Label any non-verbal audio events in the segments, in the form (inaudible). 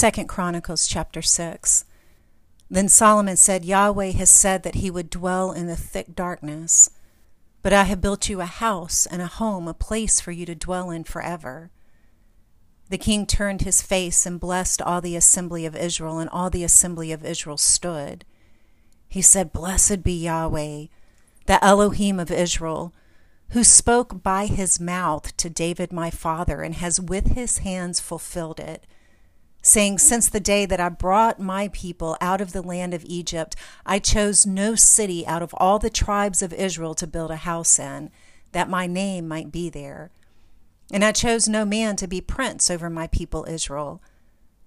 Second Chronicles chapter 6. Then Solomon said, Yahweh has said that he would dwell in the thick darkness, but I have built you a house and a home, a place for you to dwell in forever. The king turned his face and blessed all the assembly of Israel, and all the assembly of Israel stood. He said, Blessed be Yahweh, the Elohim of Israel, who spoke by his mouth to David my father, and has with his hands fulfilled it saying, Since the day that I brought my people out of the land of Egypt, I chose no city out of all the tribes of Israel to build a house in, that my name might be there. And I chose no man to be prince over my people Israel.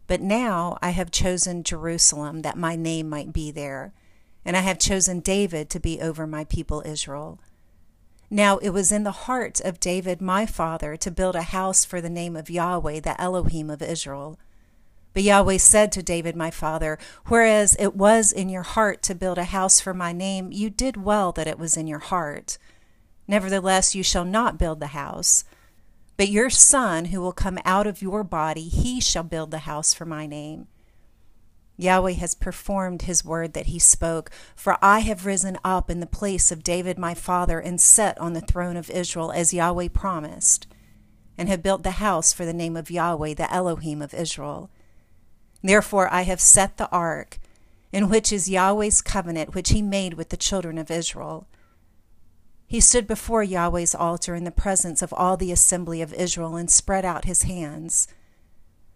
But now I have chosen Jerusalem, that my name might be there. And I have chosen David to be over my people Israel. Now it was in the heart of David my father to build a house for the name of Yahweh, the Elohim of Israel. But Yahweh said to David, my father, Whereas it was in your heart to build a house for my name, you did well that it was in your heart. Nevertheless, you shall not build the house. But your son, who will come out of your body, he shall build the house for my name. Yahweh has performed his word that he spoke, for I have risen up in the place of David my father and set on the throne of Israel, as Yahweh promised, and have built the house for the name of Yahweh, the Elohim of Israel. Therefore I have set the ark, in which is Yahweh's covenant, which he made with the children of Israel. He stood before Yahweh's altar in the presence of all the assembly of Israel and spread out his hands.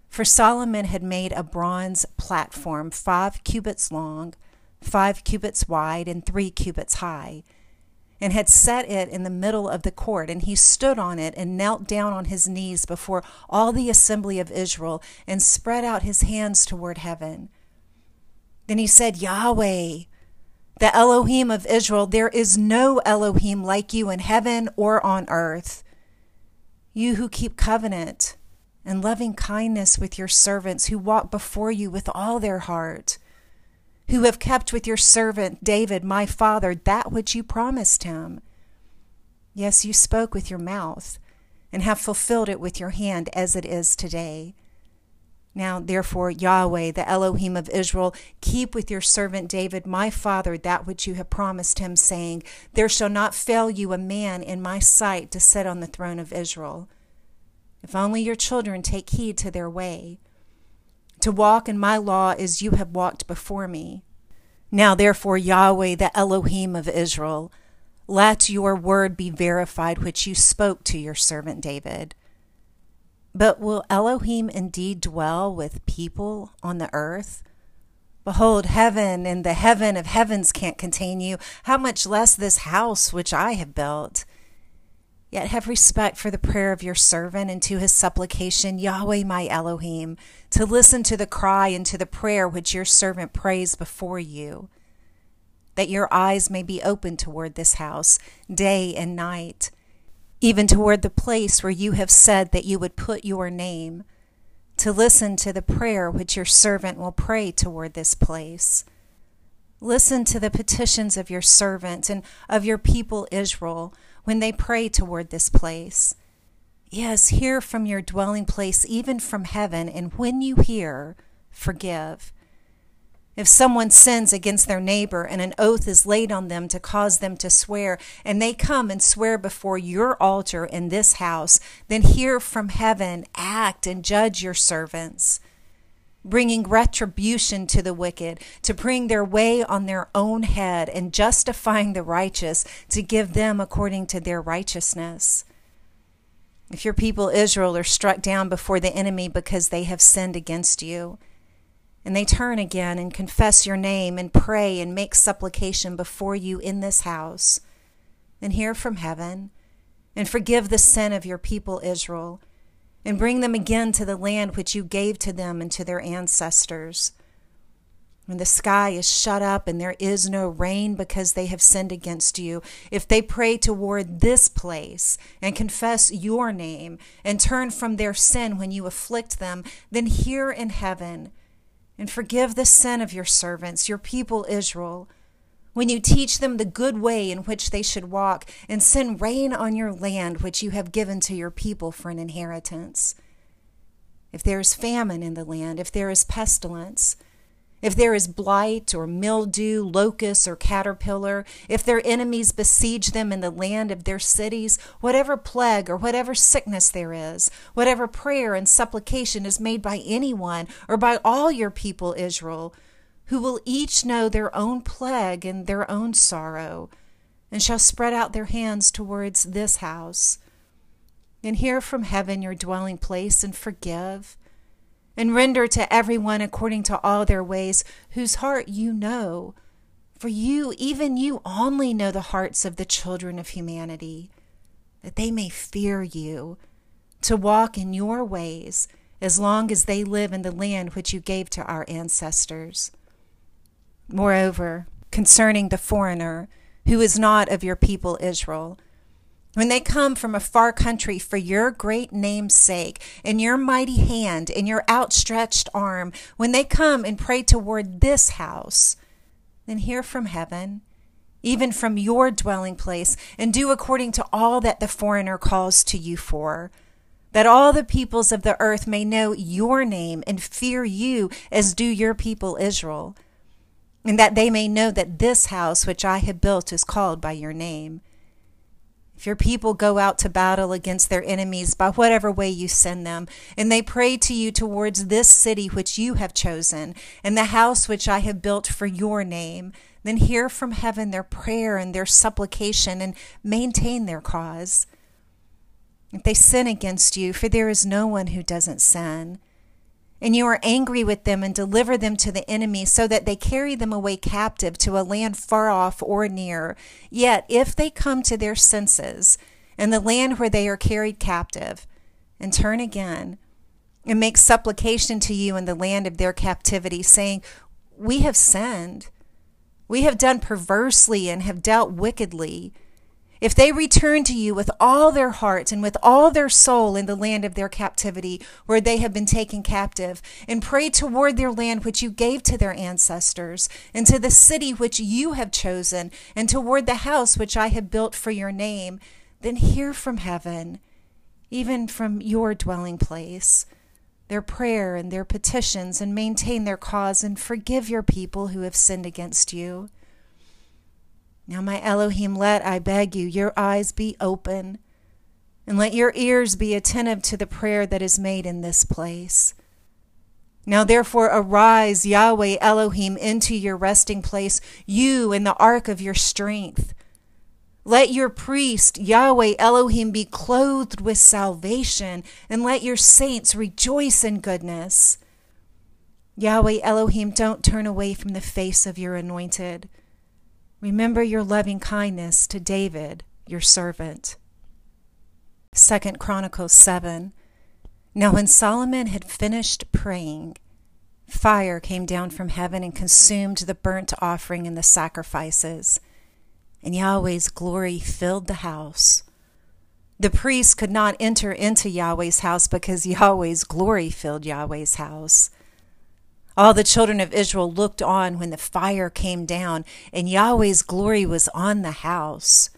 For Solomon had made a bronze platform five cubits long, five cubits wide, and three cubits high and had set it in the middle of the court. And he stood on it and knelt down on his knees before all the assembly of Israel and spread out his hands toward heaven. Then he said, Yahweh, the Elohim of Israel, there is no Elohim like you in heaven or on earth. You who keep covenant and loving kindness with your servants who walk before you with all their heart who have kept with your servant David, my father, that which you promised him. Yes, you spoke with your mouth, and have fulfilled it with your hand, as it is today. Now, therefore, Yahweh, the Elohim of Israel, keep with your servant David, my father, that which you have promised him, saying, There shall not fail you a man in my sight to sit on the throne of Israel. If only your children take heed to their way to walk in my law as you have walked before me. Now, therefore, Yahweh, the Elohim of Israel, let your word be verified which you spoke to your servant David. But will Elohim indeed dwell with people on the earth? Behold, heaven and the heaven of heavens can't contain you, how much less this house which I have built. Yet have respect for the prayer of your servant and to his supplication, Yahweh my Elohim, to listen to the cry and to the prayer which your servant prays before you, that your eyes may be open toward this house day and night, even toward the place where you have said that you would put your name, to listen to the prayer which your servant will pray toward this place. Listen to the petitions of your servant and of your people Israel when they pray toward this place. Yes, hear from your dwelling place, even from heaven, and when you hear, forgive. If someone sins against their neighbor and an oath is laid on them to cause them to swear, and they come and swear before your altar in this house, then hear from heaven, act and judge your servants bringing retribution to the wicked, to bring their way on their own head, and justifying the righteous, to give them according to their righteousness. If your people Israel are struck down before the enemy because they have sinned against you, and they turn again and confess your name and pray and make supplication before you in this house, then hear from heaven and forgive the sin of your people Israel and bring them again to the land which you gave to them and to their ancestors. When the sky is shut up and there is no rain because they have sinned against you, if they pray toward this place and confess your name and turn from their sin when you afflict them, then hear in heaven and forgive the sin of your servants, your people Israel when you teach them the good way in which they should walk, and send rain on your land which you have given to your people for an inheritance. if there is famine in the land, if there is pestilence, if there is blight or mildew, locust or caterpillar, if their enemies besiege them in the land of their cities, whatever plague or whatever sickness there is, whatever prayer and supplication is made by anyone or by all your people Israel, who will each know their own plague and their own sorrow, and shall spread out their hands towards this house, and hear from heaven your dwelling place, and forgive and render to everyone according to all their ways, whose heart you know. For you, even you, only know the hearts of the children of humanity, that they may fear you, to walk in your ways, as long as they live in the land which you gave to our ancestors. Moreover, concerning the foreigner, who is not of your people Israel, when they come from a far country for your great name's sake, in your mighty hand, in your outstretched arm, when they come and pray toward this house, then hear from heaven, even from your dwelling place, and do according to all that the foreigner calls to you for, that all the peoples of the earth may know your name and fear you as do your people Israel, and that they may know that this house which I have built is called by your name. If your people go out to battle against their enemies by whatever way you send them, and they pray to you towards this city which you have chosen, and the house which I have built for your name, then hear from heaven their prayer and their supplication, and maintain their cause. If they sin against you, for there is no one who doesn't sin, and you are angry with them and deliver them to the enemy so that they carry them away captive to a land far off or near. Yet if they come to their senses in the land where they are carried captive and turn again and make supplication to you in the land of their captivity, saying, We have sinned, we have done perversely and have dealt wickedly. If they return to you with all their heart and with all their soul in the land of their captivity, where they have been taken captive, and pray toward their land which you gave to their ancestors, and to the city which you have chosen, and toward the house which I have built for your name, then hear from heaven, even from your dwelling place, their prayer and their petitions, and maintain their cause, and forgive your people who have sinned against you. Now, my Elohim, let, I beg you, your eyes be open, and let your ears be attentive to the prayer that is made in this place. Now, therefore, arise, Yahweh Elohim, into your resting place, you in the ark of your strength. Let your priest, Yahweh Elohim, be clothed with salvation, and let your saints rejoice in goodness. Yahweh Elohim, don't turn away from the face of your anointed. Remember your loving kindness to David, your servant. Second Chronicles 7. Now when Solomon had finished praying, fire came down from heaven and consumed the burnt offering and the sacrifices, and Yahweh's glory filled the house. The priests could not enter into Yahweh's house because (laughs) Yahweh's glory filled Yahweh's house. All the children of Israel looked on when the fire came down, and Yahweh's glory was on the house.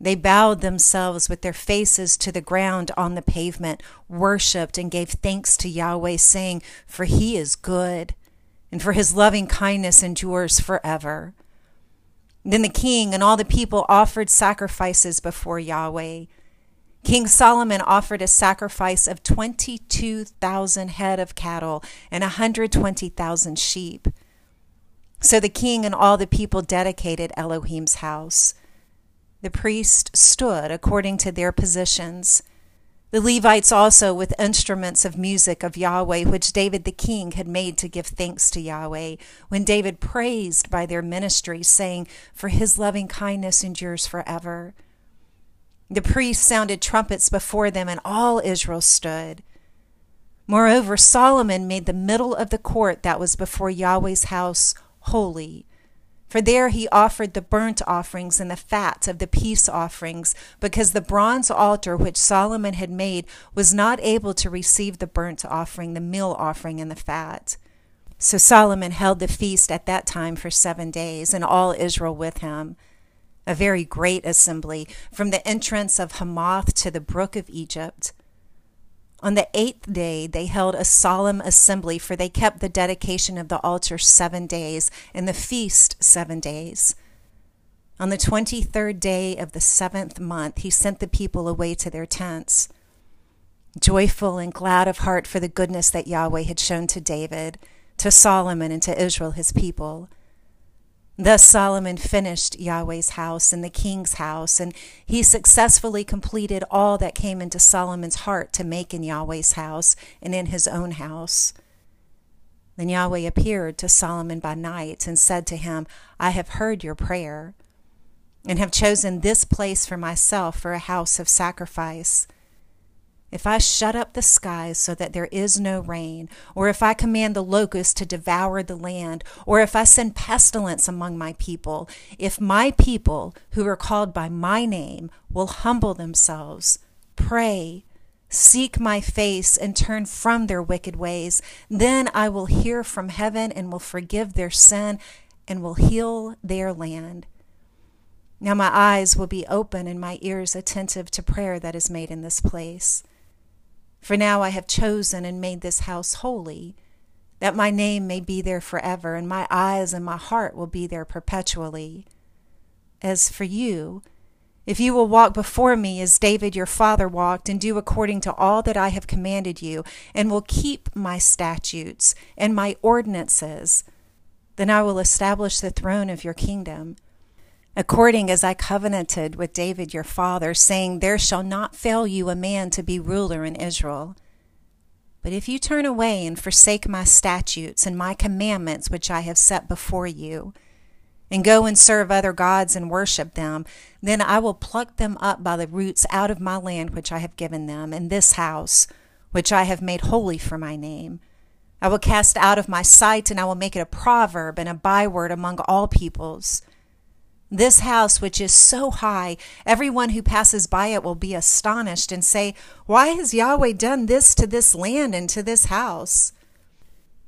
They bowed themselves with their faces to the ground on the pavement, worshipped, and gave thanks to Yahweh, saying, For he is good, and for his loving kindness endures forever. Then the king and all the people offered sacrifices before Yahweh. King Solomon offered a sacrifice of 22,000 head of cattle and 120,000 sheep. So the king and all the people dedicated Elohim's house. The priests stood according to their positions. The Levites also with instruments of music of Yahweh, which David the king had made to give thanks to Yahweh, when David praised by their ministry, saying, For his loving kindness endures forever. The priests sounded trumpets before them, and all Israel stood. Moreover, Solomon made the middle of the court that was before Yahweh's house holy. For there he offered the burnt offerings and the fat of the peace offerings, because the bronze altar which Solomon had made was not able to receive the burnt offering, the meal offering, and the fat. So Solomon held the feast at that time for seven days, and all Israel with him a very great assembly, from the entrance of Hamath to the brook of Egypt. On the eighth day, they held a solemn assembly, for they kept the dedication of the altar seven days, and the feast seven days. On the twenty third day of the seventh month, he sent the people away to their tents. Joyful and glad of heart for the goodness that Yahweh had shown to David, to Solomon, and to Israel his people. Thus Solomon finished Yahweh's house and the king's house, and he successfully completed all that came into Solomon's heart to make in Yahweh's house and in his own house. Then Yahweh appeared to Solomon by night and said to him, I have heard your prayer and have chosen this place for myself for a house of sacrifice. If I shut up the skies so that there is no rain, or if I command the locusts to devour the land, or if I send pestilence among my people, if my people who are called by my name will humble themselves, pray, seek my face, and turn from their wicked ways, then I will hear from heaven and will forgive their sin and will heal their land. Now my eyes will be open and my ears attentive to prayer that is made in this place. For now I have chosen and made this house holy, that my name may be there forever, and my eyes and my heart will be there perpetually. As for you, if you will walk before me as David your father walked, and do according to all that I have commanded you, and will keep my statutes and my ordinances, then I will establish the throne of your kingdom according as I covenanted with David your father, saying, There shall not fail you a man to be ruler in Israel. But if you turn away and forsake my statutes and my commandments which I have set before you, and go and serve other gods and worship them, then I will pluck them up by the roots out of my land which I have given them, and this house which I have made holy for my name. I will cast out of my sight, and I will make it a proverb and a byword among all peoples. This house, which is so high, everyone who passes by it will be astonished and say, Why has Yahweh done this to this land and to this house?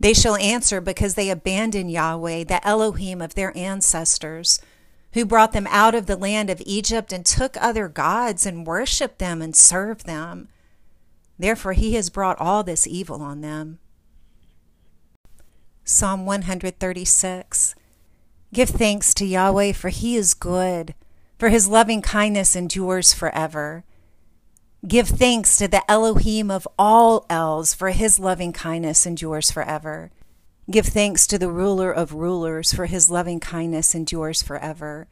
They shall answer, Because they abandoned Yahweh, the Elohim of their ancestors, who brought them out of the land of Egypt and took other gods and worshiped them and served them. Therefore, he has brought all this evil on them. Psalm 136 Give thanks to Yahweh, for he is good, for his loving kindness endures forever. Give thanks to the Elohim of all Els, for his loving kindness endures forever. Give thanks to the ruler of rulers, for his loving kindness endures forever.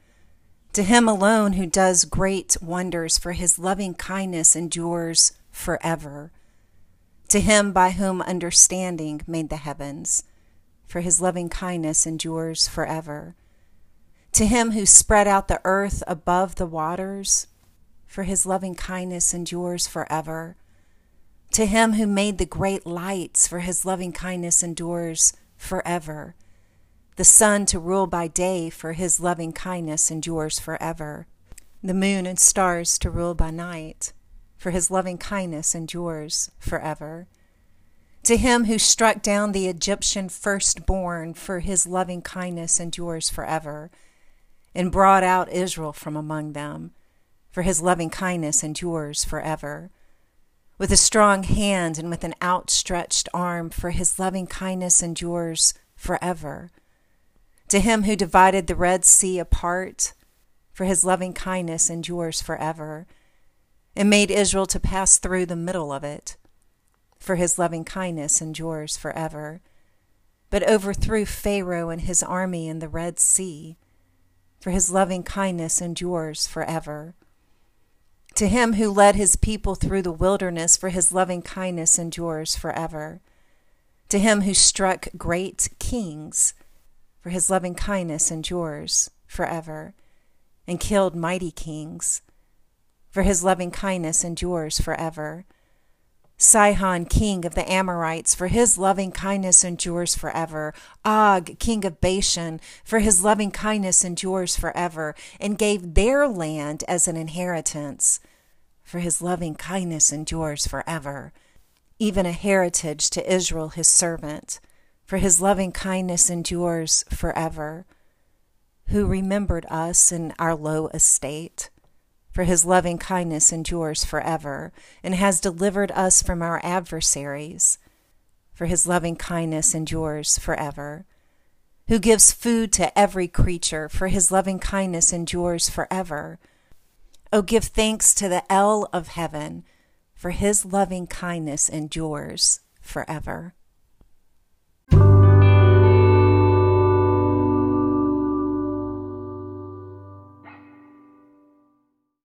To him alone who does great wonders, for his loving kindness endures forever. To him by whom understanding made the heavens for his loving kindness endures forever. To him who spread out the earth above the waters, for his loving kindness endures forever. To him who made the great lights, for his loving kindness endures forever. The sun to rule by day, for his loving kindness endures forever. The moon and stars to rule by night, for his loving kindness endures forever to him who struck down the Egyptian firstborn, for his loving kindness endures forever, and brought out Israel from among them, for his loving kindness endures forever. With a strong hand and with an outstretched arm, for his loving kindness endures forever. To him who divided the Red Sea apart, for his loving kindness endures forever, and made Israel to pass through the middle of it for his loving kindness endures forever, but overthrew Pharaoh and his army in the Red Sea, for his loving kindness endures forever. To him who led his people through the wilderness, for his loving kindness endures forever. To him who struck great kings, for his loving kindness endures forever, and killed mighty kings, for his loving kindness endures forever Sihon, king of the Amorites, for his loving kindness endures forever. Og, king of Bashan, for his loving kindness endures forever, and gave their land as an inheritance, for his loving kindness endures forever. Even a heritage to Israel his servant, for his loving kindness endures forever. Who remembered us in our low estate for his loving kindness endures forever, and has delivered us from our adversaries, for his loving kindness endures forever. Who gives food to every creature, for his loving kindness endures forever. O give thanks to the El of heaven, for his loving kindness endures forever.